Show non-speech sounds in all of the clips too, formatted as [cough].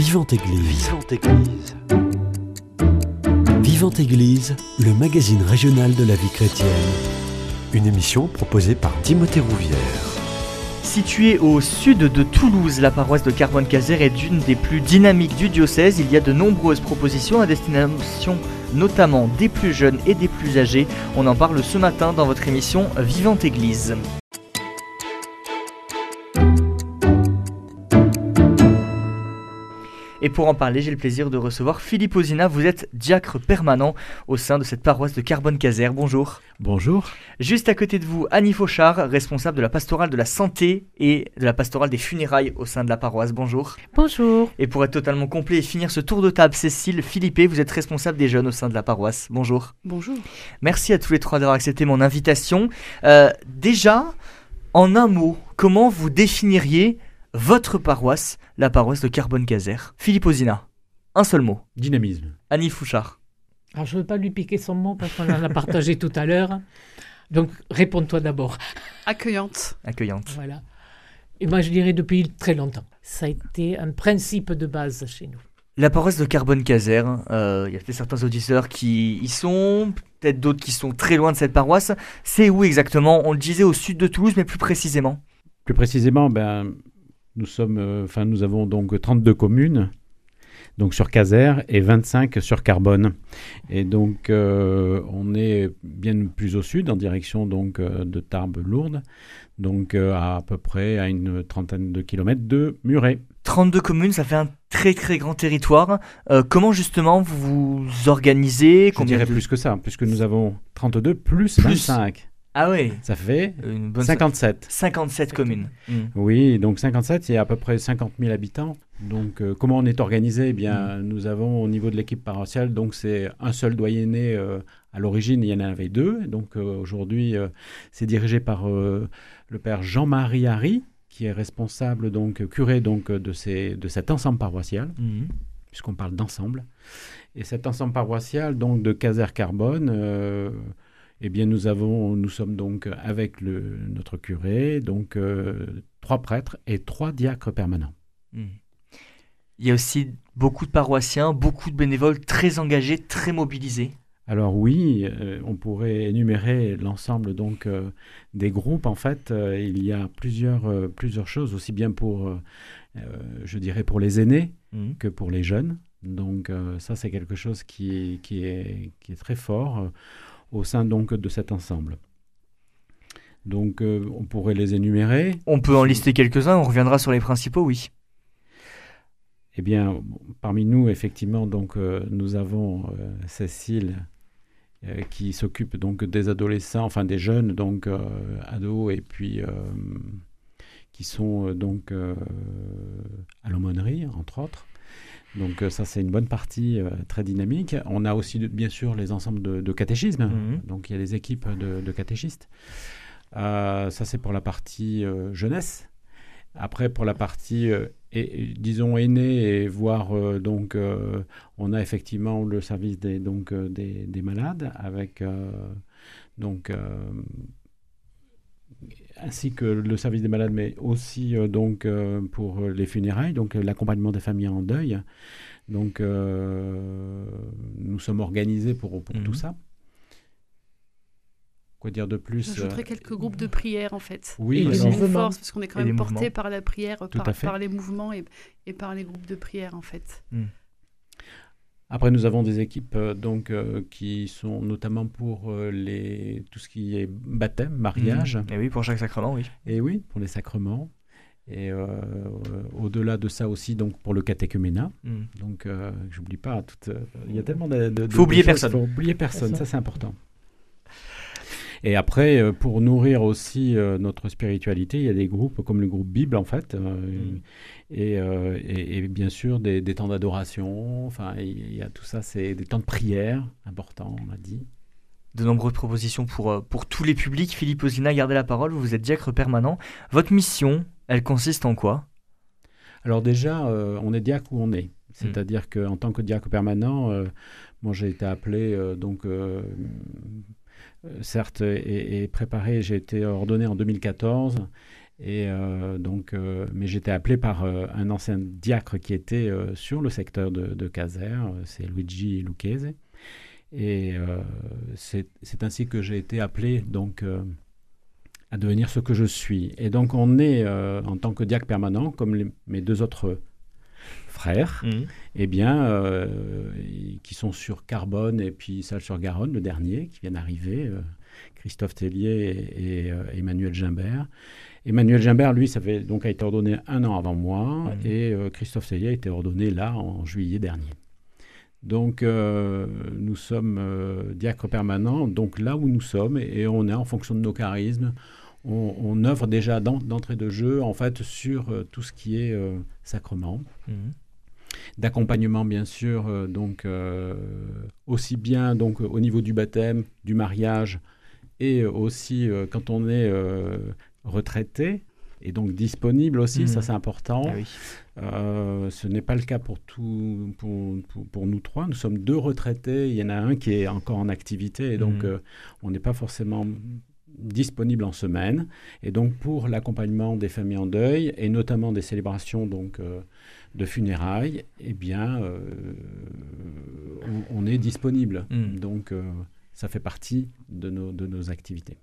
Vivante Église. Vivante Église. Vivante Église, le magazine régional de la vie chrétienne. Une émission proposée par Timothée Rouvière. Située au sud de Toulouse, la paroisse de Carbone-Caser est une des plus dynamiques du diocèse. Il y a de nombreuses propositions à destination notamment des plus jeunes et des plus âgés. On en parle ce matin dans votre émission Vivante Église. Et pour en parler, j'ai le plaisir de recevoir Philippe Ozina. Vous êtes diacre permanent au sein de cette paroisse de Carbone-Caser. Bonjour. Bonjour. Juste à côté de vous, Annie Fauchard, responsable de la pastorale de la santé et de la pastorale des funérailles au sein de la paroisse. Bonjour. Bonjour. Et pour être totalement complet et finir ce tour de table, Cécile Philippe, vous êtes responsable des jeunes au sein de la paroisse. Bonjour. Bonjour. Merci à tous les trois d'avoir accepté mon invitation. Euh, déjà, en un mot, comment vous définiriez votre paroisse, la paroisse de Carbone-Caser. Philippe Ozina, un seul mot. Dynamisme. Annie Fouchard. Alors je ne veux pas lui piquer son mot parce qu'on en a partagé tout à l'heure. Donc réponds-toi d'abord. Accueillante. Accueillante. Voilà. Et moi je dirais depuis très longtemps. Ça a été un principe de base chez nous. La paroisse de Carbone-Caser, euh, il y a peut-être certains auditeurs qui y sont, peut-être d'autres qui sont très loin de cette paroisse. C'est où exactement? On le disait au sud de Toulouse, mais plus précisément Plus précisément, ben, nous, sommes, euh, enfin, nous avons donc 32 communes donc sur Caser et 25 sur Carbone. Et donc euh, on est bien plus au sud, en direction donc euh, de Tarbes Lourdes, donc à, à peu près à une trentaine de kilomètres de Muret. 32 communes, ça fait un très très grand territoire. comment justement vous vous organisez? Je dirais plus que ça, puisque nous avons 32 plus, plus. 25. Ah oui. Ça fait Une bonne 57. 57 communes. Mmh. Oui, donc 57, c'est à peu près 50 000 habitants. Donc euh, comment on est organisé? Eh bien, mmh. nous avons au niveau de l'équipe paroissiale, donc c'est un seul doyenné. Euh, à l'origine, il y en avait deux. Donc euh, aujourd'hui, c'est dirigé par le père Jean-Marie Harry, qui est responsable, donc curé donc, de, ces, de cet ensemble paroissial, mmh. puisqu'on parle d'ensemble. Et cet ensemble paroissial, donc de Caser Carbone, eh bien, nous avons, nous sommes donc avec le, notre curé, donc euh, trois prêtres et trois diacres permanents. Hmm. Il y a aussi beaucoup de paroissiens, beaucoup de bénévoles très engagés, très mobilisés. Alors oui, euh, on pourrait énumérer l'ensemble donc euh, des groupes. En fait, il y a plusieurs, plusieurs choses, aussi bien pour, je dirais, pour les aînés hmm. que pour les jeunes. Donc ça, c'est quelque chose qui, qui, est, qui est très fort au sein donc de cet ensemble. Donc euh, on pourrait les énumérer. On peut en lister quelques-uns, on reviendra sur les principaux, oui. Eh bien, parmi nous, effectivement, donc euh, nous avons euh, Cécile qui s'occupe donc des adolescents, enfin des jeunes, donc ados, et puis qui sont donc à l'aumônerie, entre autres. Donc euh, ça, c'est une bonne partie euh, très dynamique. On a aussi, bien sûr, les ensembles de, catéchisme. Mhm. Donc il y a des équipes de, catéchistes. Euh, ça, c'est pour la partie jeunesse. Après, pour la partie, et, disons, aînée, et voire, donc, on a effectivement le service des, donc, des, des malades avec, donc, ainsi que le service des malades, mais aussi euh, donc euh, pour les funérailles, donc euh, l'accompagnement des familles en deuil. Donc nous sommes organisés pour, pour tout mhm. ça. Quoi dire de plus J'ajouterais quelques groupes de prière en fait. Oui, et une force parce qu'on est quand même porté par la prière, par, par, les mouvements et, et, par les groupes de prière en fait. Mhm. Après, nous avons des équipes euh, donc euh, qui sont notamment pour euh, les tout ce qui est baptême, mariage. Mmh. Et oui, pour chaque sacrement, oui. Et oui, pour les sacrements. Et au-delà de ça aussi, donc pour le catéchuménat. Mmh. Donc, j'oublie pas. Toute, il y a tellement de. de faut oublier personne. Faut oublier personne. Ça, c'est important. Et après, euh, pour nourrir aussi euh, notre spiritualité, il y a des groupes comme le groupe Bible, en fait, euh, mm. et, et, bien sûr des, temps d'adoration. Enfin, il y a tout ça, c'est des temps de prière importants, on l'a dit. De nombreuses propositions pour, pour tous les publics. Philippe Ozina, gardez la parole, vous êtes diacre permanent. Votre mission, elle consiste en quoi? Alors déjà, on est diacre où on est. Mm. C'est-à-dire qu'en tant que diacre permanent, moi j'ai été appelé donc certes, est, préparé. J'ai été ordonné en 2014. Et donc, mais j'étais appelé par un ancien diacre qui était sur le secteur de, de Caser, c'est Luigi Lucchese. Et c'est ainsi que j'ai été appelé donc à devenir ce que je suis. Et donc on est en tant que diacre permanent, comme mes deux autres frères, mmh. eh bien, euh, qui sont sur Carbone et puis Salle-sur-Garonne, le dernier, qui vient d'arriver, euh, Christophe Tellier et, euh, Emmanuel Gimbert. Emmanuel Gimbert, lui, ça fait, donc, a été ordonné un an avant moi, mmh. et Christophe Tellier a été ordonné là, en juillet dernier. Donc, nous sommes diacres permanents, donc là où nous sommes, et, on est en fonction de nos charismes, on, œuvre déjà d'entrée de jeu en fait sur tout ce qui est sacrement. Mmh d'accompagnement bien sûr, euh, donc euh, aussi bien donc au niveau du baptême, du mariage et aussi euh, quand on est retraité et donc disponible aussi, ça mmh. c'est important. Ah ce n'est pas le cas pour, tout, pour, nous trois. Nous sommes deux retraités. Il y en a un qui est encore en activité et donc mmh. on n'est pas forcément disponible en semaine. Et donc pour l'accompagnement des familles en deuil et notamment des célébrations donc de funérailles, eh bien, euh, on, est disponible. Hmm. Donc, euh, ça fait partie de nos, de nos activités.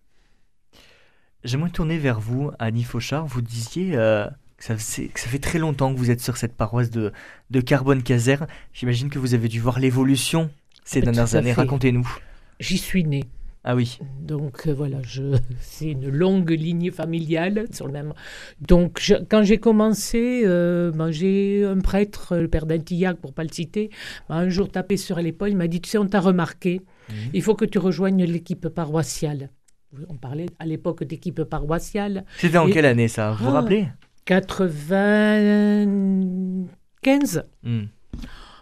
J'aimerais tourner vers vous, Annie Fauchard. Vous disiez euh, que, ça, que, ça, fait très longtemps que vous êtes sur cette paroisse de, de Carbone-Caser. J'imagine que vous avez dû voir l'évolution ces ah dernières années. Racontez-nous. J'y suis née. Ah oui. Donc euh, voilà, je, [laughs] c'est une longue lignée familiale sur. Donc quand j'ai commencé, euh, ben, j'ai un prêtre, le père d'Antillac, pour pas le citer, m'a un jour tapé sur l'épaule, il m'a dit, tu sais, on t'a remarqué, mhm. il faut que tu rejoignes l'équipe paroissiale. On parlait à l'époque d'équipe paroissiale. C'était en quelle année ça? Vous vous ah, rappelez? 95.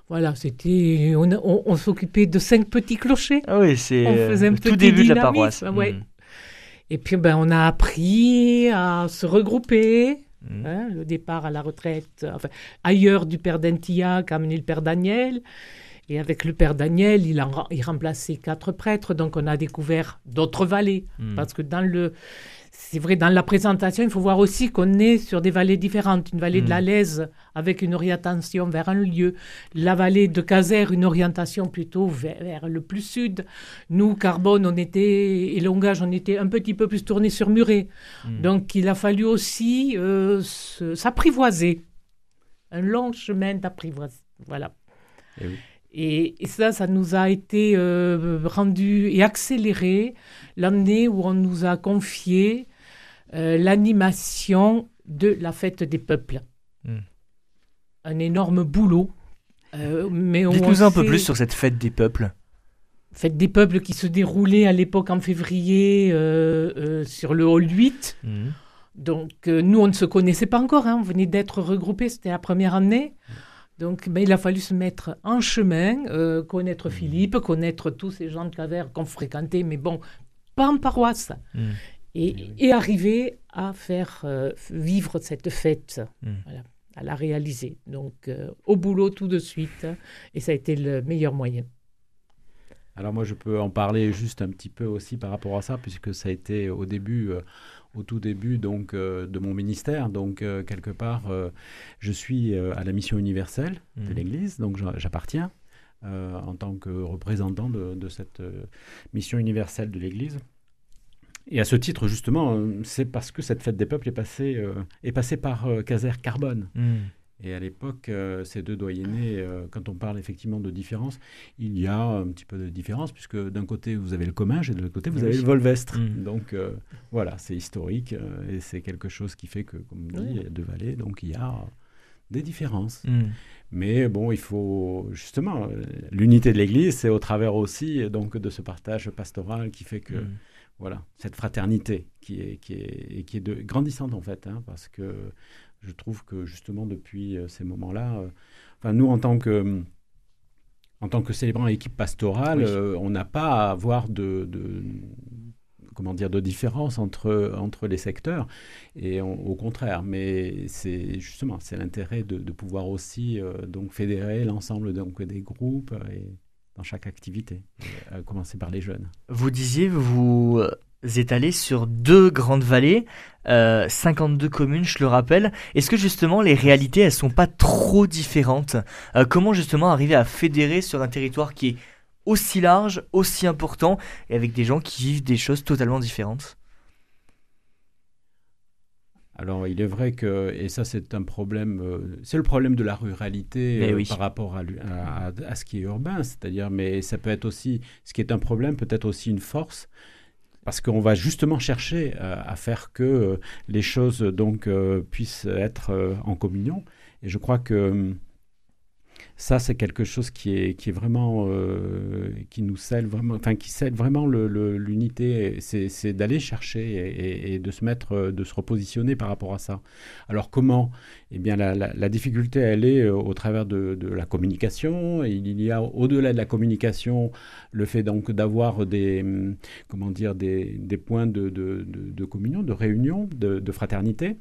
Voilà, c'était. On, s'occupait de cinq petits clochers. Ah oui, c'est le tout début de la paroisse. Ouais. Hmm. Et puis, ben, on a appris à se regrouper. Hmm. Hein, le départ à la retraite, enfin, ailleurs du père d'Antillac, a amené le père Daniel. Et avec le père Daniel, il a il remplacé quatre prêtres, donc on a découvert d'autres vallées. Hmm. Parce que dans le, c'est vrai, dans la présentation, il faut voir aussi qu'on est sur des vallées différentes. Une vallée de la mm. Lèze avec une orientation vers un lieu. La vallée de Caser, une orientation plutôt vers, le plus sud. Nous, Carbone, on était, et Longage, on était un petit peu plus tourné sur Muret. Mm. Donc il a fallu aussi euh, s'apprivoiser. Un long chemin d'apprivoisement. Voilà. Eh et, ça, ça nous a été euh, rendu et accéléré l'année où on nous a confié euh, l'animation de la fête des peuples. Hmm. Un énorme boulot. Euh, Dites-nous un peu plus sur cette fête des peuples. Fête des peuples qui se déroulait à l'époque en février euh, sur le hall 8. Hmm. Donc nous, on ne se connaissait pas encore, hein. on venait d'être regroupés, c'était la première année. Donc ben, il a fallu se mettre en chemin, connaître hmm. Philippe, connaître tous ces gens de Cavert qu'on fréquentait, mais bon, pas en paroisse et, arriver à faire euh, vivre cette fête, hmm. à la réaliser. Donc euh, au boulot tout de suite, et ça a été le meilleur moyen. Alors moi je peux en parler juste un petit peu aussi par rapport à ça, puisque ça a été au début, euh, au tout début donc de mon ministère. Donc quelque part, je suis à la mission universelle de hmm. l'Église, donc j'appartiens. en tant que représentant de cette mission universelle de l'Église. Et à ce titre, justement, euh, c'est parce que cette fête des peuples est passée, euh, est passée par euh, Caser Carbone. Hmm. Et à l'époque, ces deux doyennés, quand on parle effectivement de différence, il y a un petit peu de différence, puisque d'un côté, vous avez le Comminges et de l'autre côté, vous avez le Volvestre. Hmm. Donc voilà, c'est historique et c'est quelque chose qui fait que, comme on dit, il y a deux vallées, donc il y a des différences. Hmm. Mais bon, il faut justement, l'unité de l'Église, c'est au travers aussi donc, de ce partage pastoral qui fait que voilà, cette fraternité qui est, qui est, qui est de, grandissante en fait, hein, parce que je trouve que justement depuis euh, ces moments-là, euh, enfin nous en tant que en tant que célébrant équipe pastorale, euh, on n'a pas à avoir de, de, comment dire de différence entre entre les secteurs et au contraire mais c'est justement c'est l'intérêt de, de, pouvoir aussi donc fédérer l'ensemble donc des groupes et dans chaque activité, à commencer par les jeunes. Vous disiez, vous étalé sur deux grandes vallées, 52 communes, je le rappelle. Est-ce que justement les réalités, elles sont pas trop différentes? Comment justement arriver à fédérer sur un territoire qui est aussi large, aussi important, et avec des gens qui vivent des choses totalement différentes? Alors, il est vrai que, et ça c'est un problème, euh, c'est le problème de la ruralité euh, par rapport à, à, ce qui est urbain, c'est-à-dire, mais ça peut être aussi, ce qui est un problème, peut être aussi une force, parce qu'on va justement chercher euh, à faire que les choses donc puissent être en communion. Et je crois que ça, c'est quelque chose qui est, qui est vraiment, euh, qui nous scelle vraiment, enfin, qui scelle vraiment l'unité. C'est d'aller chercher et, de se mettre, euh, de se repositionner par rapport à ça. Alors, comment? Eh bien, la, difficulté, elle est euh, au travers de, la communication. il y a, au-delà de la communication, le fait donc d'avoir des, hum, comment dire, des, points de, communion, de réunion, de fraternité.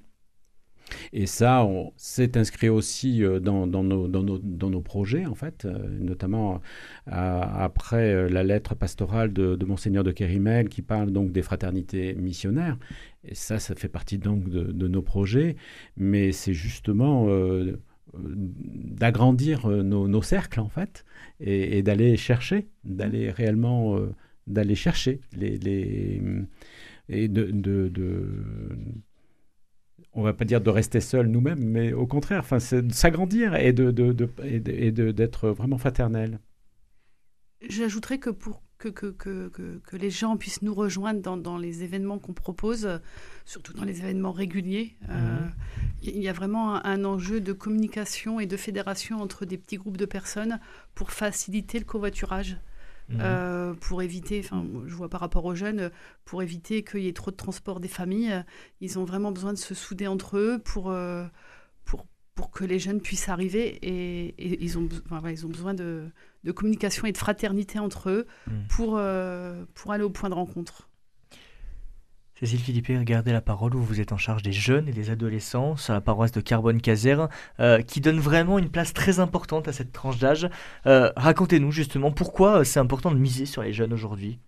Et ça, s'est inscrit aussi euh, dans, nos, projets, en fait, euh, notamment après euh, la lettre pastorale de, de Monseigneur de Kérimel qui parle donc des fraternités missionnaires. Et ça, ça fait partie donc de, nos projets, mais c'est justement d'agrandir nos, cercles, en fait, et, d'aller chercher, d'aller réellement, d'aller chercher les, et de on va pas dire de rester seul nous-mêmes, mais au contraire, enfin, c'est de s'agrandir et de, de, d'être vraiment fraternel. J'ajouterais que pour que, que, que, que, les gens puissent nous rejoindre dans, dans les événements qu'on propose, surtout dans les événements réguliers, euh, mhm. il y a vraiment un, enjeu de communication et de fédération entre des petits groupes de personnes pour faciliter le covoiturage. Mhm. Euh, pour éviter, enfin, je vois par rapport aux jeunes, pour éviter qu'il y ait trop de transport des familles. Ils ont vraiment besoin de se souder entre eux pour, euh, pour, pour que les jeunes puissent arriver et, ils, ont, ils ont besoin de, de, communication et de fraternité entre eux mhm. pour, euh, pour aller au point de rencontre. Cécile Philippe, regardez la parole où vous êtes en charge des jeunes et des adolescents sur la paroisse de Carbone-Caser, euh, qui donne vraiment une place très importante à cette tranche d'âge. Euh, racontez-nous justement pourquoi euh, c'est important de miser sur les jeunes aujourd'hui.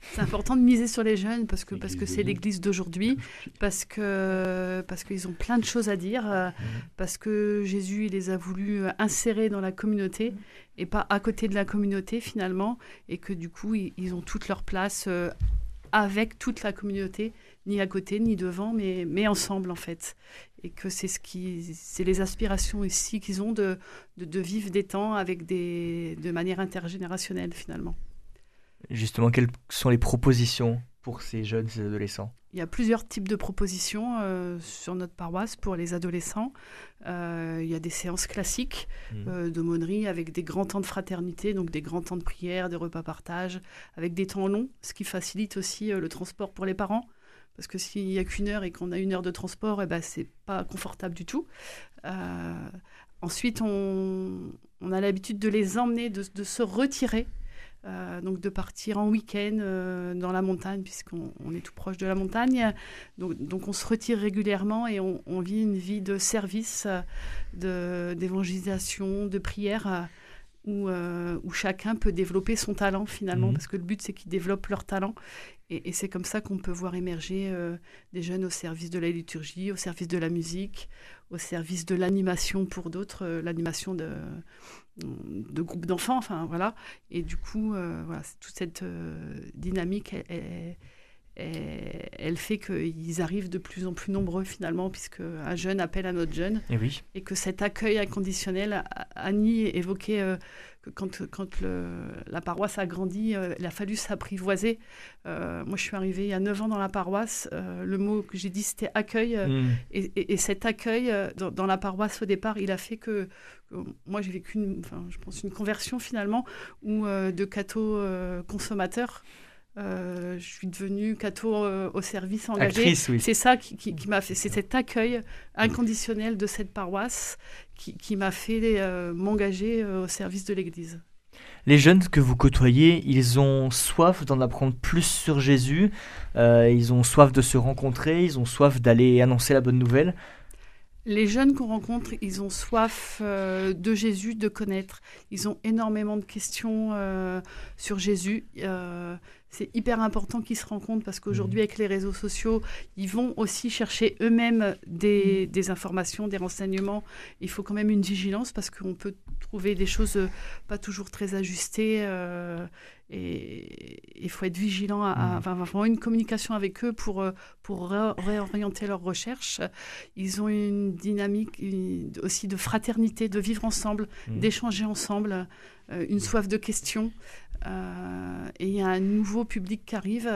C'est important de miser sur les jeunes parce que parce que c'est l'Église d'aujourd'hui, parce que parce qu'ils ont plein de choses à dire, parce que Jésus il les a voulu insérer dans la communauté et pas à côté de la communauté finalement, et que du coup ils, ont toute leur place avec toute la communauté, ni à côté, ni devant, mais, mais ensemble en fait. Et que c'est ce qui, c'est les aspirations ici qu'ils ont de, de, vivre des temps avec des, de manière intergénérationnelle finalement. Justement, quelles sont les propositions pour ces jeunes, adolescents? Il y a plusieurs types de propositions euh, sur notre paroisse pour les adolescents. Euh, il y a des séances classiques mmh. euh, d'aumônerie avec des grands temps de fraternité, donc des grands temps de prière, des repas partage, avec des temps longs, ce qui facilite aussi le transport pour les parents. Parce que s'il n'y a qu'une heure et qu'on a une heure de transport, eh ben, c'est pas confortable du tout. ensuite, on, on a l'habitude de les emmener, de, de se retirer euh, donc de partir en week-end euh, dans la montagne, puisqu'on est tout proche de la montagne. Donc, on se retire régulièrement et on, vit une vie de service, d'évangélisation, de, prière, où, euh, où, chacun peut développer son talent finalement, mmh. parce que le but c'est qu'ils développent leur talent. Et, c'est comme ça qu'on peut voir émerger des jeunes au service de la liturgie, au service de la musique, au service de l'animation pour d'autres, l'animation de de groupes d'enfants, enfin voilà. Et du coup, euh, voilà, toute cette euh, dynamique, elle, elle, fait qu'ils arrivent de plus en plus nombreux finalement, puisque un jeune appelle un autre jeune. Et, oui. et que cet accueil inconditionnel, Annie évoquait euh, quand, la paroisse a grandi, il a fallu s'apprivoiser. moi, je suis arrivée il y a 9 ans dans la paroisse. le mot que j'ai dit, c'était accueil. Mm. Et, cet accueil dans, dans, la paroisse, au départ, il a fait que moi j'ai vécu, une, enfin, je pense, une conversion finalement, où euh, de catho euh, consommateur, euh, je suis devenue catho au service engagé. C'est ça qui, qui, m'a fait, c'est cet accueil inconditionnel de cette paroisse qui, qui m'a fait m'engager au service de l'Église. Les jeunes que vous côtoyez, ils ont soif d'en apprendre plus sur Jésus, ils ont soif de se rencontrer, ils ont soif d'aller annoncer la bonne nouvelle les jeunes qu'on rencontre, ils ont soif euh, de Jésus, de connaître. Ils ont énormément de questions euh, sur Jésus. Euh, c'est hyper important qu'ils se rencontrent parce qu'aujourd'hui, avec les réseaux sociaux, ils vont aussi chercher eux-mêmes des, des, informations, des renseignements. Il faut quand même une vigilance parce qu'on peut trouver des choses pas toujours très ajustées. Et il faut être vigilant, à, à, mm. avoir une communication avec eux pour, euh, pour réorienter leurs recherches. Ils ont une dynamique aussi de fraternité, de vivre ensemble, d'échanger ensemble, euh, une soif de questions. Euh, et il y a un nouveau public qui arrive,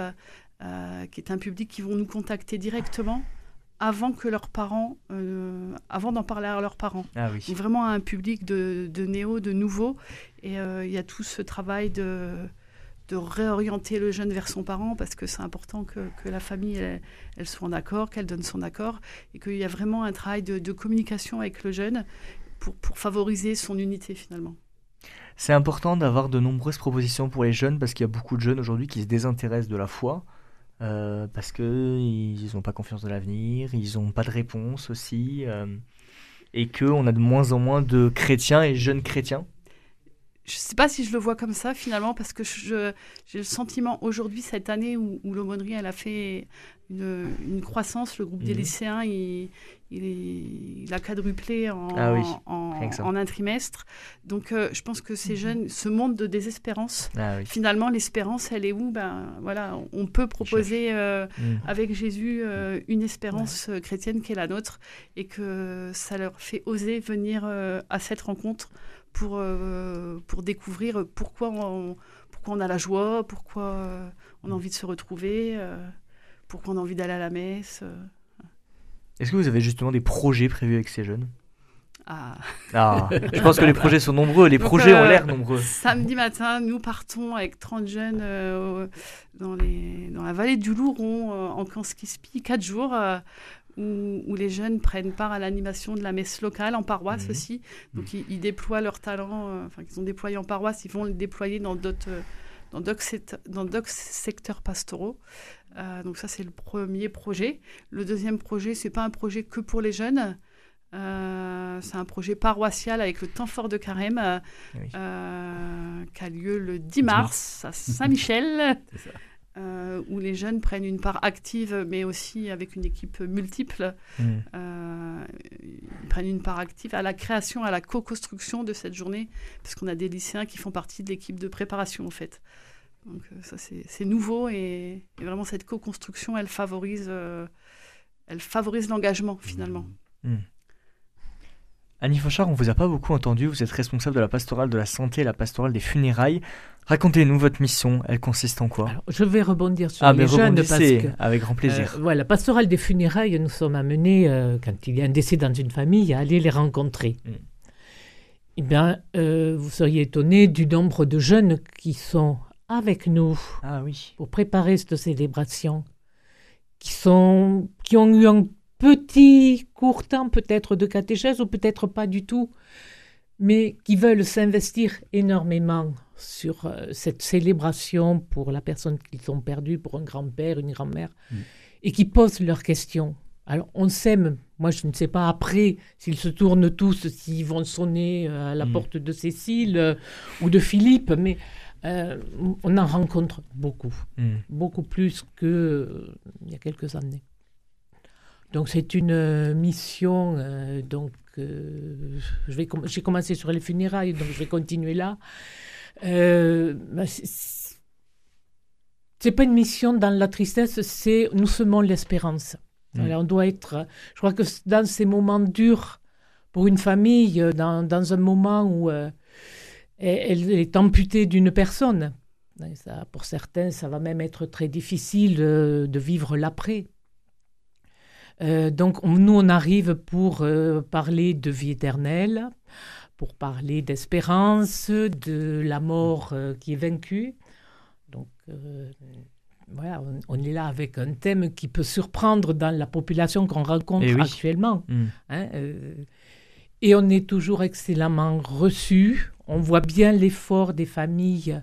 qui est un public qui vont nous contacter directement avant que leurs parents, avant d'en parler à leurs parents. Ah oui. vraiment un public de, de néo, de nouveau. Et il y a tout ce travail de de réorienter le jeune vers son parent parce que c'est important que, la famille elle, soit en accord, qu'elle donne son accord et qu'il y a vraiment un travail de, communication avec le jeune pour, pour favoriser son unité finalement. C'est important d'avoir de nombreuses propositions pour les jeunes parce qu'il y a beaucoup de jeunes aujourd'hui qui se désintéressent de la foi euh, parce qu'ils n'ont pas confiance de l'avenir, ils n'ont pas de réponse aussi euh, et qu'on a de moins en moins de chrétiens et jeunes chrétiens je ne sais pas si je le vois comme ça finalement, parce que j'ai le sentiment aujourd'hui, cette année où, l'aumônerie elle a fait une, croissance, le groupe des mhm. lycéens il, il, a quadruplé en, ah en, un trimestre. Donc euh, je pense que ces mhm. jeunes, ce monde de désespérance, ah finalement l'espérance elle est où? Ben, voilà, On peut proposer euh, mhm. avec Jésus euh, une espérance chrétienne qui est la nôtre et que ça leur fait oser venir à cette rencontre pour, euh, pour découvrir pourquoi on, pourquoi on a la joie, pourquoi euh, on a envie de se retrouver, euh, pourquoi on a envie d'aller à la messe. Est-ce que vous avez justement des projets prévus avec ces jeunes? Ah. ah. je pense que les projets sont nombreux, les projets ont l'air nombreux. Samedi matin, nous partons avec 30 jeunes dans, les, dans la vallée du Louron, en Kanskispi, 4 jours, où, les jeunes prennent part à l'animation de la messe locale, en paroisse mhm. aussi. Donc mhm. ils, déploient leur talent, euh, enfin qu'ils ont déployé en paroisse, ils vont le déployer dans d'autres euh, dans d'autres secteurs pastoraux. Euh, donc ça, c'est le premier projet. Le deuxième projet, c'est pas un projet que pour les jeunes. c'est un projet paroissial avec le temps fort de carême qui a lieu le 10 mars à Saint-Michel. [laughs] Euh, où les jeunes prennent une part active, mais aussi avec une équipe multiple, mmh. euh, ils prennent une part active à la création, à la co-construction de cette journée, parce qu'on a des lycéens qui font partie de l'équipe de préparation en fait. Donc euh, ça c'est nouveau et, vraiment cette co-construction, elle favorise, elle favorise l'engagement finalement. Mmh. Annie Fauchard, on vous a pas beaucoup entendu, vous êtes responsable de la pastorale de la santé et la pastorale des funérailles. Racontez-nous votre mission, elle consiste en quoi? Je vais rebondir sur ah, les jeunes parce que, avec grand plaisir. Euh, voilà, pastorale des funérailles, nous sommes amenés euh, quand il y a un décès dans une famille à aller les rencontrer. Mm. Eh bien, euh, vous seriez étonné du nombre de jeunes qui sont avec nous ah, oui. pour préparer cette célébration, qui sont, qui ont eu un petit court temps peut-être de catéchèse ou peut-être pas du tout, mais qui veulent s'investir énormément sur euh, cette célébration pour la personne qu'ils ont perdue, pour un grand-père, une grand-mère, mm. et qui posent leurs questions. Alors on s'aime, moi je ne sais pas après s'ils se tournent tous, s'ils vont sonner euh, à la mm. porte de Cécile euh, ou de Philippe, mais on en rencontre beaucoup, mm. beaucoup plus qu'il y a quelques années. Donc c'est une euh, mission. Euh, donc euh, j'ai commencé sur les funérailles, donc je vais continuer là. Bah, c'est pas une mission dans la tristesse, c'est nous semons l'espérance. Mm. on doit être. Je crois que dans ces moments durs pour une famille, dans, dans un moment où elle est amputée d'une personne, ça, pour certains, ça va même être très difficile de vivre l'après. Euh, donc nous, on arrive pour euh, parler de vie éternelle, pour parler d'espérance, de la mort euh, qui est vaincue. Donc voilà, on, est là avec un thème qui peut surprendre dans la population qu'on rencontre eh actuellement. Hmm. Hein, et on est toujours excellemment reçu. On voit bien l'effort des familles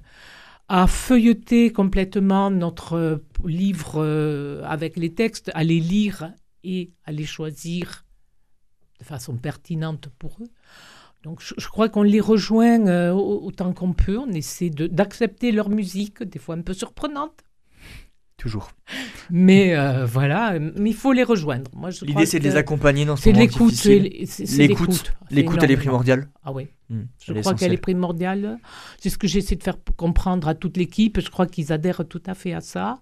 à feuilleter complètement notre livre avec les textes, à les lire et à les choisir de façon pertinente pour eux. Donc je, crois qu'on les rejoint euh, autant qu'on peut. On essaie d'accepter leur musique, des fois un peu surprenante. Toujours. Mais euh, voilà, mais il faut les rejoindre. L'idée, c'est de les accompagner dans ce moment difficile. L'écoute. L'écoute, elle est primordiale. Ah oui. Hmm, je crois qu'elle est primordiale. C'est ce que j'essaie de faire comprendre à toute l'équipe. Je crois qu'ils adhèrent tout à fait à ça.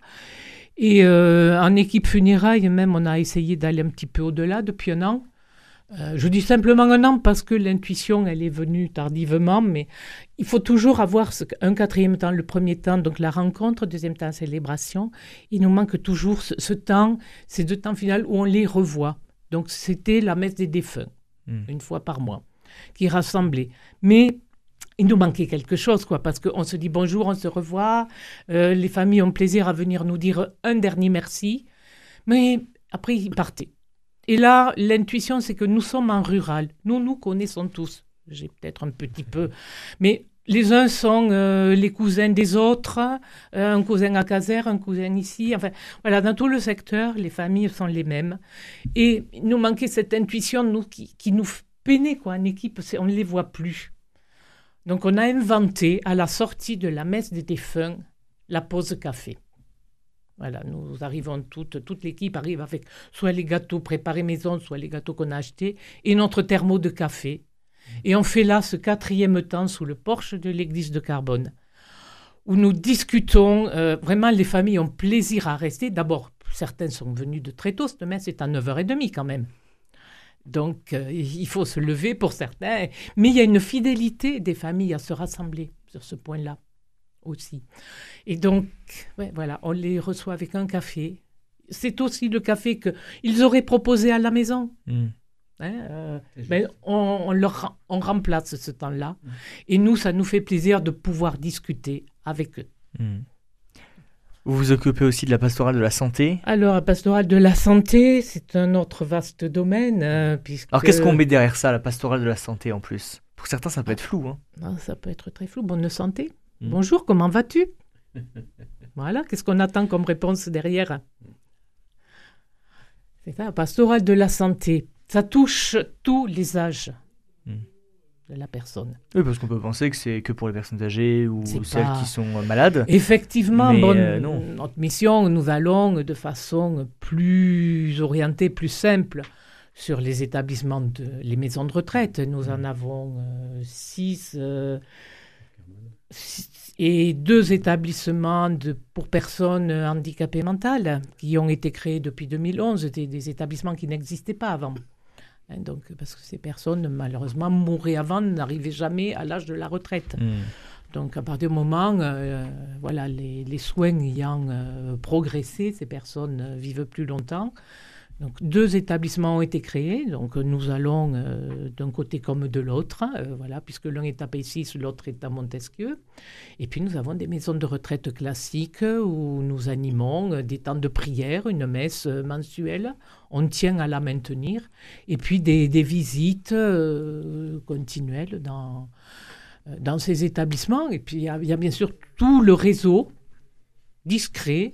Et euh, en équipe funéraille, même, on a essayé d'aller un petit peu au-delà depuis un an. Euh, je dis simplement un an parce que l'intuition, elle est venue tardivement, mais il faut toujours avoir un quatrième temps, le premier temps, donc la rencontre, deuxième temps, célébration. Il nous manque toujours ce, temps, ces deux temps finaux où on les revoit. Donc c'était la messe des défunts, hmm. une fois par mois, qui rassemblait. Mais il nous manquait quelque chose, quoi, parce qu'on se dit bonjour, on se revoit, euh, les familles ont plaisir à venir nous dire un dernier merci, mais après ils partaient. Et là, l'intuition, c'est que nous sommes en rural. Nous nous connaissons tous. J'ai peut-être un petit peu. Mais les uns sont euh, les cousins des autres, euh, un cousin à Caser, un cousin ici. Enfin, voilà, dans tout le secteur, les familles sont les mêmes. Et il nous manquait cette intuition nous, qui, qui nous peinait, quoi, en équipe. On ne les voit plus. Donc, on a inventé, à la sortie de la messe des défunts, la pause café. Voilà, nous arrivons toutes, toute l'équipe arrive avec soit les gâteaux préparés maison, soit les gâteaux qu'on a achetés, et notre thermo de café. Et on fait là ce quatrième temps sous le porche de l'église de Carbone, où nous discutons. Euh, vraiment, les familles ont plaisir à rester. D'abord, certains sont venus de très tôt, demain c'est à 9h30 quand même. Donc, euh, il faut se lever pour certains. Mais il y a une fidélité des familles à se rassembler sur ce point-là aussi. Et donc, voilà, on les reçoit avec un café. C'est aussi le café qu'ils auraient proposé à la maison. Hmm. Hein, euh, mais on, leur, on remplace ce temps-là. Hmm. Et nous, ça nous fait plaisir de pouvoir discuter avec eux. Hmm. Vous vous occupez aussi de la pastorale de la santé Alors, la pastorale de la santé, c'est un autre vaste domaine. Puisque... Alors, qu'est-ce qu'on met derrière ça, la pastorale de la santé en plus? Pour certains, ça peut être flou. Hein. Ah, ça peut être très flou. Bonne santé. Hmm. Bonjour, comment vas-tu? Voilà, qu'est-ce qu'on attend comme réponse derrière? C'est ça, pastoral de la santé. Ça touche tous les âges la personne. Oui, parce qu'on peut penser que c'est que pour les personnes âgées ou celles qui sont euh, malades. Effectivement, euh, notre mission, nous allons de façon plus orientée, plus simple sur les établissements, de, les maisons de retraite. Nous en hmm. avons euh, six et deux établissements de, pour personnes handicapées mentales qui ont été créés depuis 2011, des, des établissements qui n'existaient pas avant. Hein, donc, parce que ces personnes, malheureusement, mouraient avant, n'arrivaient jamais à l'âge de la retraite. Hmm. Donc, à partir du moment, euh, voilà, les, les, soins ayant euh, progressé, ces personnes euh, vivent plus longtemps. Donc, deux établissements ont été créés. Donc, nous allons euh, d'un côté comme de l'autre, euh, voilà, puisque l'un est à Pessis, l'autre est à Montesquieu. Et puis, nous avons des maisons de retraite classiques où nous animons euh, des temps de prière, une messe mensuelle. On tient à la maintenir. Et puis, des, visites continuelles dans, dans ces établissements. Et puis, il y, a bien sûr tout le réseau discret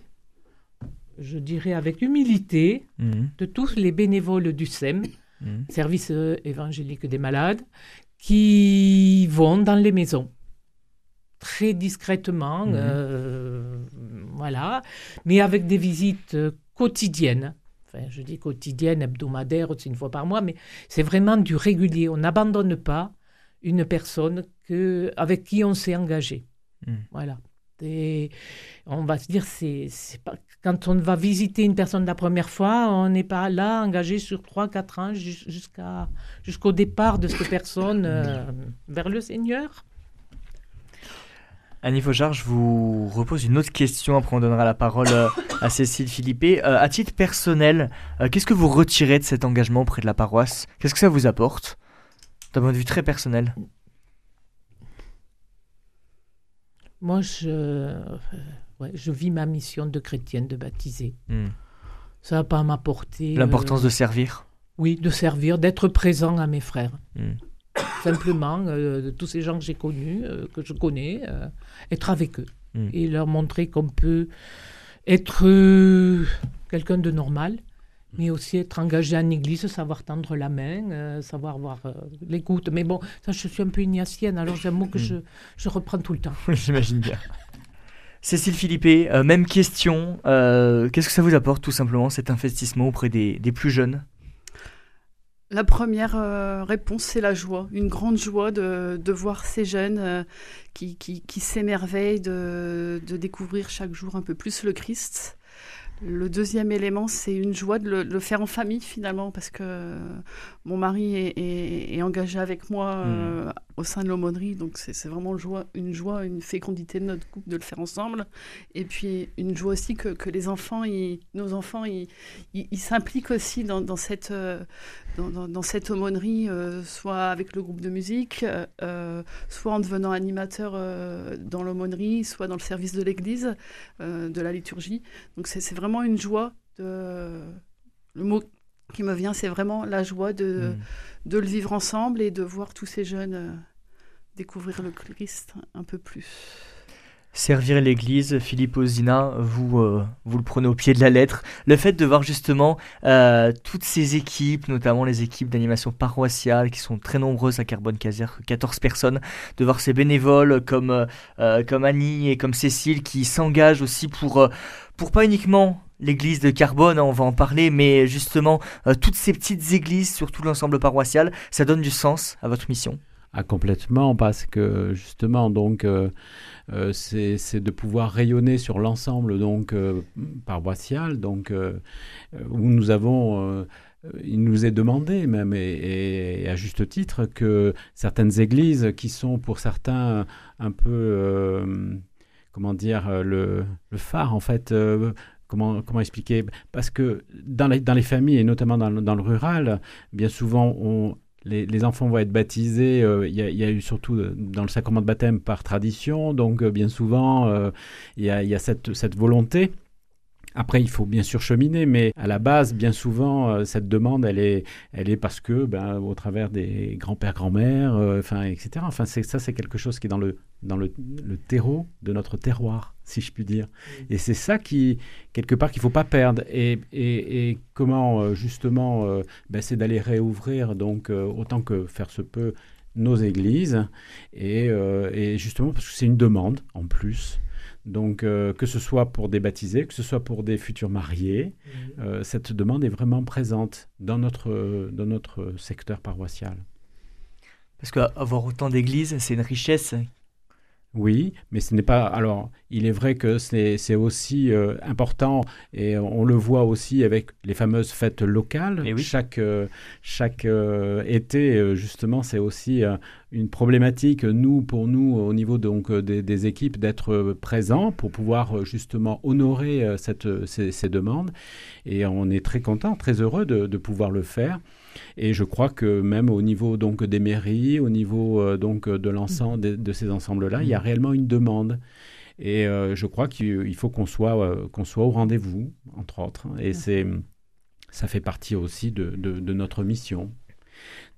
je dirais avec humilité, mhm. de tous les bénévoles du SEM, mhm. Service euh, évangélique des malades, qui vont dans les maisons très discrètement, mhm. euh, voilà, mais avec des visites quotidiennes. Enfin, je dis quotidiennes, hebdomadaires, une fois par mois, mais c'est vraiment du régulier. On n'abandonne pas une personne que, avec qui on s'est engagé. Voilà. Et on va se dire, c'est, pas, quand on va visiter une personne la première fois, on n'est pas là engagé sur 3-4 ans jusqu'à, jusqu'au départ de cette personne euh, vers le Seigneur. Annie Fauchard, je vous repose une autre question, après on donnera la parole euh, à Cécile Philippe. Euh, à titre personnel, qu'est-ce que vous retirez de cet engagement auprès de la paroisse? Qu'est-ce que ça vous apporte? D'un point de vue très personnel Moi, je, je vis ma mission de chrétienne, de baptiser. Hmm. Ça va pas m'apporter. L'importance de servir Oui, de servir, d'être présent à mes frères. Hmm. Simplement, euh, de tous ces gens que j'ai connus, euh, que je connais, euh, être avec eux hmm. et leur montrer qu'on peut être quelqu'un de normal, Mais aussi être engagé en église, savoir tendre la main, euh, savoir voir euh, l'écoute. Mais bon, ça, je suis un peu ignacienne, alors c'est un mot que je, je reprends tout le temps. [laughs] J'imagine bien. Cécile Philippé, euh, même question. Euh, Qu'est-ce que ça vous apporte tout simplement cet investissement auprès des, des plus jeunes? La première euh, réponse, c'est la joie. Une grande joie de, de voir ces jeunes euh, qui, qui, qui s'émerveillent de, de découvrir chaque jour un peu plus le Christ. Le deuxième élément, c'est une joie de le, de le faire en famille finalement, parce que mon mari est, est- est engagé avec moi euh, au sein de l'aumônerie, donc c'est vraiment une joie, une fécondité de notre couple de le faire ensemble. Et puis une joie aussi que, que les enfants, nos enfants, ils s'impliquent aussi dans, dans cette, euh, dans, cette aumônerie, euh, soit avec le groupe de musique, euh, soit en devenant animateur dans l'aumônerie, soit dans le service de l'église, de la liturgie. Donc c'est vraiment une joie. De... Le mot qui me vient, c'est vraiment la joie de, Mm. de le vivre ensemble et de voir tous ces jeunes euh, découvrir le Christ un peu plus. Servir l'Église, Philippe Ozina, vous, euh, vous le prenez au pied de la lettre. Le fait de voir justement euh, toutes ces équipes, notamment les équipes d'animation paroissiale qui sont très nombreuses à Carbone-Caser, 14 personnes, de voir ces bénévoles comme, euh, comme Annie et comme Cécile qui s'engagent aussi pour, pour pas uniquement l'église de Carbone, hein, on va en parler, mais justement euh, toutes ces petites églises sur tout l'ensemble paroissial, ça donne du sens à votre mission. Ah, complètement, parce que justement, donc, euh, euh, c'est de pouvoir rayonner sur l'ensemble paroissial, donc où nous avons, il nous est demandé même, et, à juste titre, que certaines églises qui sont pour certains un peu, comment dire, le, le phare en fait. Comment, expliquer? Parce que dans les, familles, et notamment dans, le- rural, bien souvent, on, les, enfants vont être baptisés. euh, Il y, a- eu surtout euh, dans le sacrement de baptême par tradition, donc euh, bien souvent il y a, cette, volonté. Après, il faut bien sûr cheminer, mais à la base, bien souvent, cette demande, elle est, parce que, ben, au travers des grands-pères, grand-mères, enfin, etc. Enfin, ça, c'est quelque chose qui est dans le, dans le, le terreau de notre terroir, si je puis dire. Et c'est ça qui, quelque part, qu'il faut pas perdre. Et, et, et comment, euh, justement, euh, ben, c'est d'aller réouvrir, donc, euh, autant que faire se peut, nos églises. Et, euh, et justement, parce que c'est une demande, en plus. Donc, que ce soit pour des baptisés, que ce soit pour des futurs mariés, euh, cette demande est vraiment présente dans notre, dans notre secteur paroissial. Parce qu'avoir autant d'églises, c'est une richesse. Oui, mais ce n'est pas. Alors, il est vrai que c'est aussi euh, important et on le voit aussi avec les fameuses fêtes locales. Eh oui. Chaque, euh, chaque euh, été, justement, c'est aussi une problématique, nous, pour nous, au niveau donc, des, des équipes, d'être présents pour pouvoir justement honorer cette, ces, ces demandes. Et on est très content, très heureux de, de pouvoir le faire. Et je crois que même au niveau donc des mairies, au niveau euh, donc de l'ensemble de, de ces ensembles-là, il y a réellement une demande. Et euh, je crois qu'il il faut qu'on soit euh, qu'on soit au rendez-vous, entre autres. Et c'est ça fait partie aussi de, de, de notre mission.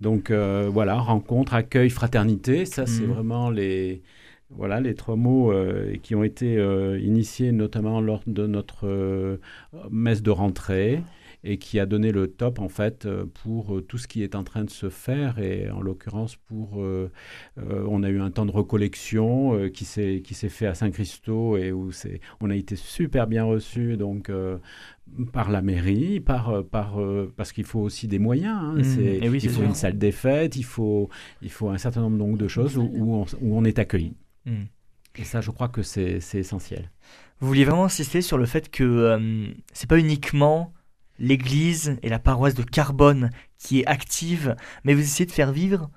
Donc euh, voilà, rencontre, accueil, fraternité, ça c'est Mhm. vraiment les voilà les trois mots qui ont été initiés notamment lors de notre messe de rentrée et qui a donné le top en fait euh, pour euh, tout ce qui est en train de se faire et en l'occurrence pour euh, euh, on a eu un temps de recollection euh, qui s'est qui s'est fait à Saint-Christo et où c'est on a été super bien reçu donc par la mairie par par parce qu'il faut aussi des moyens hein, c'est oui, il faut sûr. une salle des fêtes il faut il faut un certain nombre donc de choses où, où on, où on est accueilli Hmm. et ça je crois que c'est c'est essentiel Vous vouliez vraiment insister sur le fait que euh, c'est pas uniquement l'église et la paroisse de Carbone qui est active, mais vous essayez de faire vivre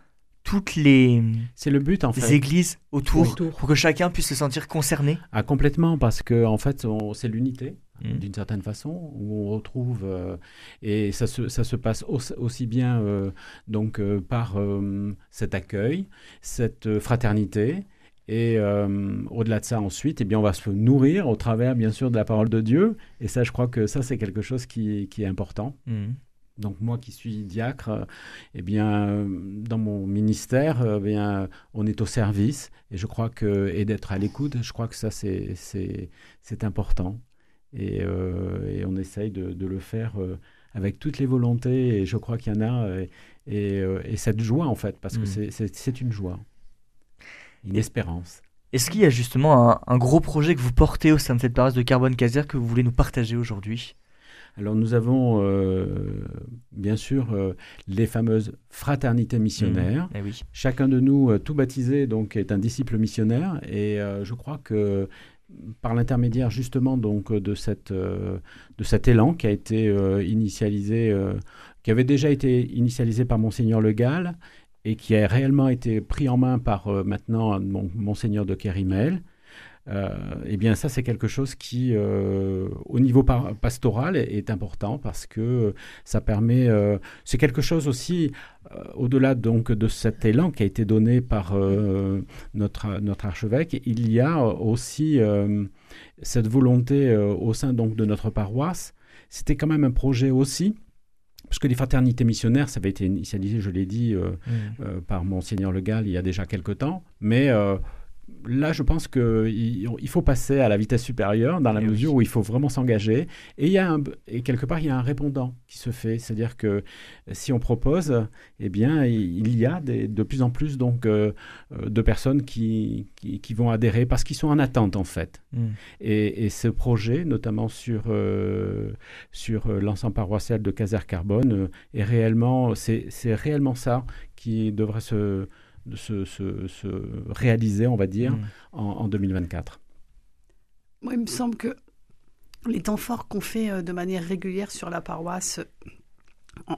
toutes les, c'est le but en les fait églises autour Autour. pour que chacun puisse se sentir concerné. Ah, complètement, parce que en fait, on- c'est l'unité, Mhm. d'une certaine façon, où on retrouve, euh, et ça se, ça se passe aussi, aussi bien euh, donc, euh, par euh, cet accueil, cette euh, fraternité, et euh, au-delà de ça, ensuite, eh bien, on va se nourrir au travers, bien sûr, de la parole de Dieu, et ça, je crois que ça, c'est quelque chose qui, qui est important. Hmm. Donc moi qui suis diacre, euh, eh bien euh, dans mon ministère, eh bien on est au service et je crois que et d'être à l'écoute, je crois que ça c'est important et, euh, et on essaye de, de le faire euh, avec toutes les volontés, et je crois qu'il y en a, et, et, cette joie en fait, parce que mm. c'est une joie, une espérance. Est-ce qu'il y a justement un, gros projet que vous portez au sein de cette paroisse de Carbone Caser que vous voulez nous partager aujourd'hui? Alors nous avons euh, bien sûr euh, les fameuses fraternités missionnaires. Mmh, eh Chacun de nous, euh, tout baptisé, donc est un disciple missionnaire et je crois que par l'intermédiaire justement donc de cette de cet élan qui a été initialisé, qui avait déjà été initialisé par monseigneur Le Gall et qui a réellement été pris en main par maintenant monseigneur de Kérimel euh, eh bien ça c'est quelque chose qui euh, au niveau pastoral est, important parce que ça permet euh, c'est quelque chose aussi au-delà donc de cet élan qui a été donné par notre notre archevêque il y a aussi cette volonté au sein donc de notre paroisse. C'était quand même un projet aussi parce que les fraternités missionnaires, ça avait été initialisé, je l'ai dit, mmh. par Monseigneur Le Gall il y a déjà quelque temps, mais là, je pense qu'il il faut passer à la vitesse supérieure dans la eh mesure où il faut vraiment s'engager. Et, il y a un, et quelque part, il y a un répondant qui se fait. C'est-à-dire que si on propose, eh bien, il y a de plus en plus donc, euh, euh, de personnes qui, qui, vont adhérer parce qu'ils sont en attente, en fait. Hmm. Et, ce projet, notamment sur, euh, sur l'ensemble paroissial de Caser Carbone, est réellement, c'est réellement ça qui devrait se se, se, réaliser, on va dire, mm. en, 2024 Moi, il me semble que les temps forts qu'on fait euh, de manière régulière sur la paroisse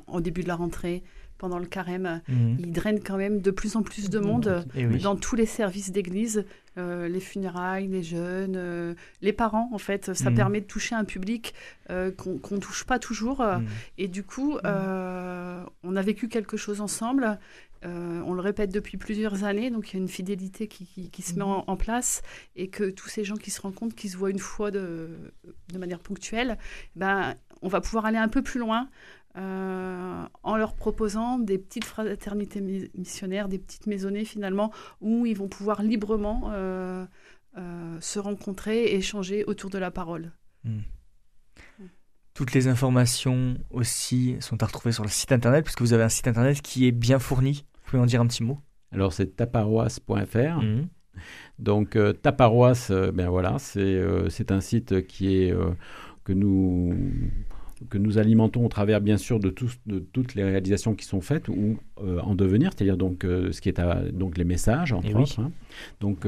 au début de la rentrée, pendant le carême, mm. ils drainent quand même de plus en plus de monde eh dans tous les services d'église, euh, les funérailles, les jeunes, euh, les parents en fait. Ça mm. permet de toucher un public qu'on ne touche pas toujours. Et du coup, on a vécu quelque chose ensemble. Euh, on le répète depuis plusieurs années, donc il y a une fidélité qui, se met mhm. en, place et que tous ces gens qui se rencontrent, qui se voient une fois de, manière ponctuelle, ben, on va pouvoir aller un peu plus loin euh, en leur proposant des petites fraternités missionnaires, des petites maisonnées finalement, où ils vont pouvoir librement euh, se rencontrer et échanger autour de la parole. Hmm. Toutes les informations aussi sont à retrouver sur le site internet, puisque vous avez un site internet qui est bien fourni pouvez en dire un petit mot? Alors, c'est taparoisse.fr. Mhm. Donc, euh, taparoisse, euh, ben voilà, c'est euh, un site qui est, que, nous, que nous alimentons au travers, bien sûr, de, de toutes les réalisations qui sont faites ou en devenir, c'est-à-dire donc, ce qui est à, donc les messages, entre autres. Hein. Donc,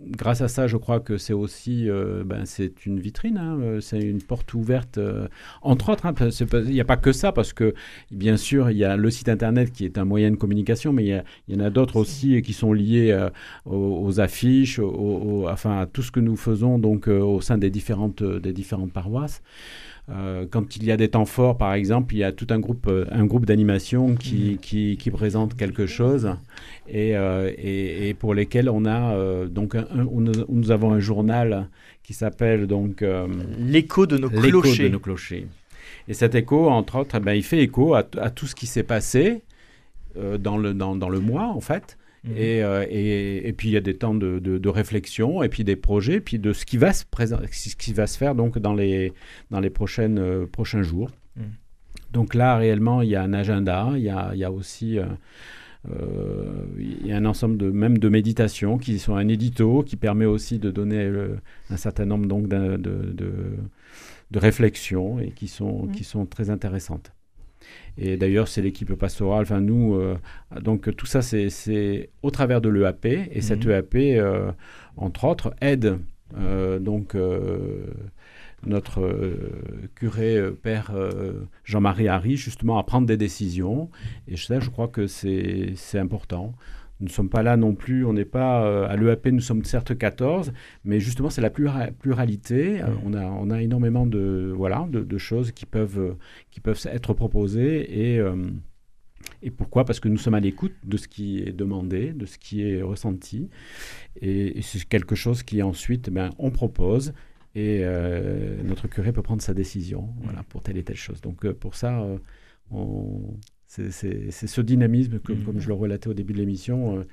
grâce à ça, je crois que c'est aussi, euh, ben, c'est une vitrine, hein, euh, c'est une porte ouverte. Euh, entre autres, hein, il n'y a pas que ça, parce que bien sûr, il y a le site internet qui est un moyen de communication, mais il y, en a d'autres aussi qui sont liés aux, affiches, enfin à tout ce que nous faisons donc au sein des différentes des différentes paroisses. Euh, quand il y a des temps forts, par exemple, il y a tout un groupe, euh, un groupe d'animation qui, qui, qui, présente quelque chose et, euh, et, pour lesquels on a donc nous avons un journal qui s'appelle donc l'écho de nos clochers. de nos clochers. Et cet écho, entre autres, eh ben, il fait écho à, à tout ce qui s'est passé dans, le, dans, dans, le mois, en fait. Mhm. Euh, et, et, puis il y a des temps de, de, réflexion, et puis des projets, puis de ce qui va se, ce qui va se faire donc dans les, dans les prochaines, euh, prochains jours. Mhm. Donc là, réellement, il y a un agenda, il y a, il y a aussi... Euh, il y a un ensemble de même de méditations qui sont un édito qui permet aussi de donner un certain nombre donc de, de, de, réflexions et qui sont, mhm. qui sont très intéressantes. Et d'ailleurs, c'est l'équipe pastorale. Enfin, nous, euh, donc tout ça, c'est au travers de l'EAP. Et cette mhm. EAP, euh, entre autres, aide euh, donc notre curé père Jean-Marie Harry justement à prendre des décisions. Et ça, je crois que c'est important. Nous ne sommes pas là non plus, on n'est pas euh, à l'EAP, nous sommes certes 14, mais justement c'est la pluralité. Euh, on, a, on a énormément de, voilà, de, choses qui peuvent, qui peuvent être proposées et, euh, et pourquoi? Parce que nous sommes à l'écoute de ce qui est demandé, de ce qui est ressenti. Et, c'est quelque chose qui ensuite, ben, on propose et notre curé peut prendre sa décision voilà, pour telle et telle chose. Donc pour ça, on, c'est ce dynamisme, comme, comme, je le relatais au début de l'émission, euh,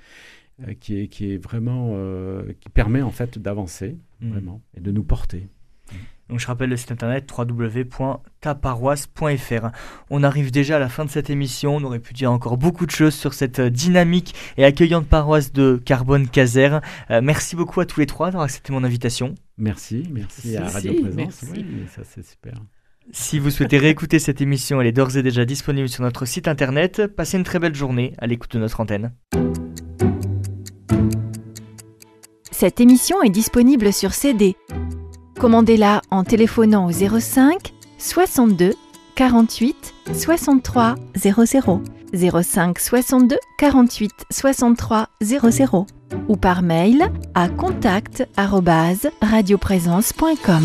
euh, qui, est, qui est vraiment, euh, qui permet en fait d'avancer, mm. vraiment, et de nous porter. Donc je rappelle le site internet www.taparoisse.fr. On arrive déjà à la fin de cette émission, on aurait pu dire encore beaucoup de choses sur cette dynamique et accueillante paroisse de Carbone Caser. Euh, merci beaucoup à tous les trois d'avoir accepté mon invitation. Merci, merci à Radio Présence. Oui, ça c'est super. Si vous souhaitez réécouter cette émission, elle est d'ores et déjà disponible sur notre site internet. Passez une très belle journée à l'écoute de notre antenne. Cette émission est disponible sur CD. Commandez-la en téléphonant au 05 62 48 63 00 05 62 48 63 00 ou par mail à contact@radioprésence.com.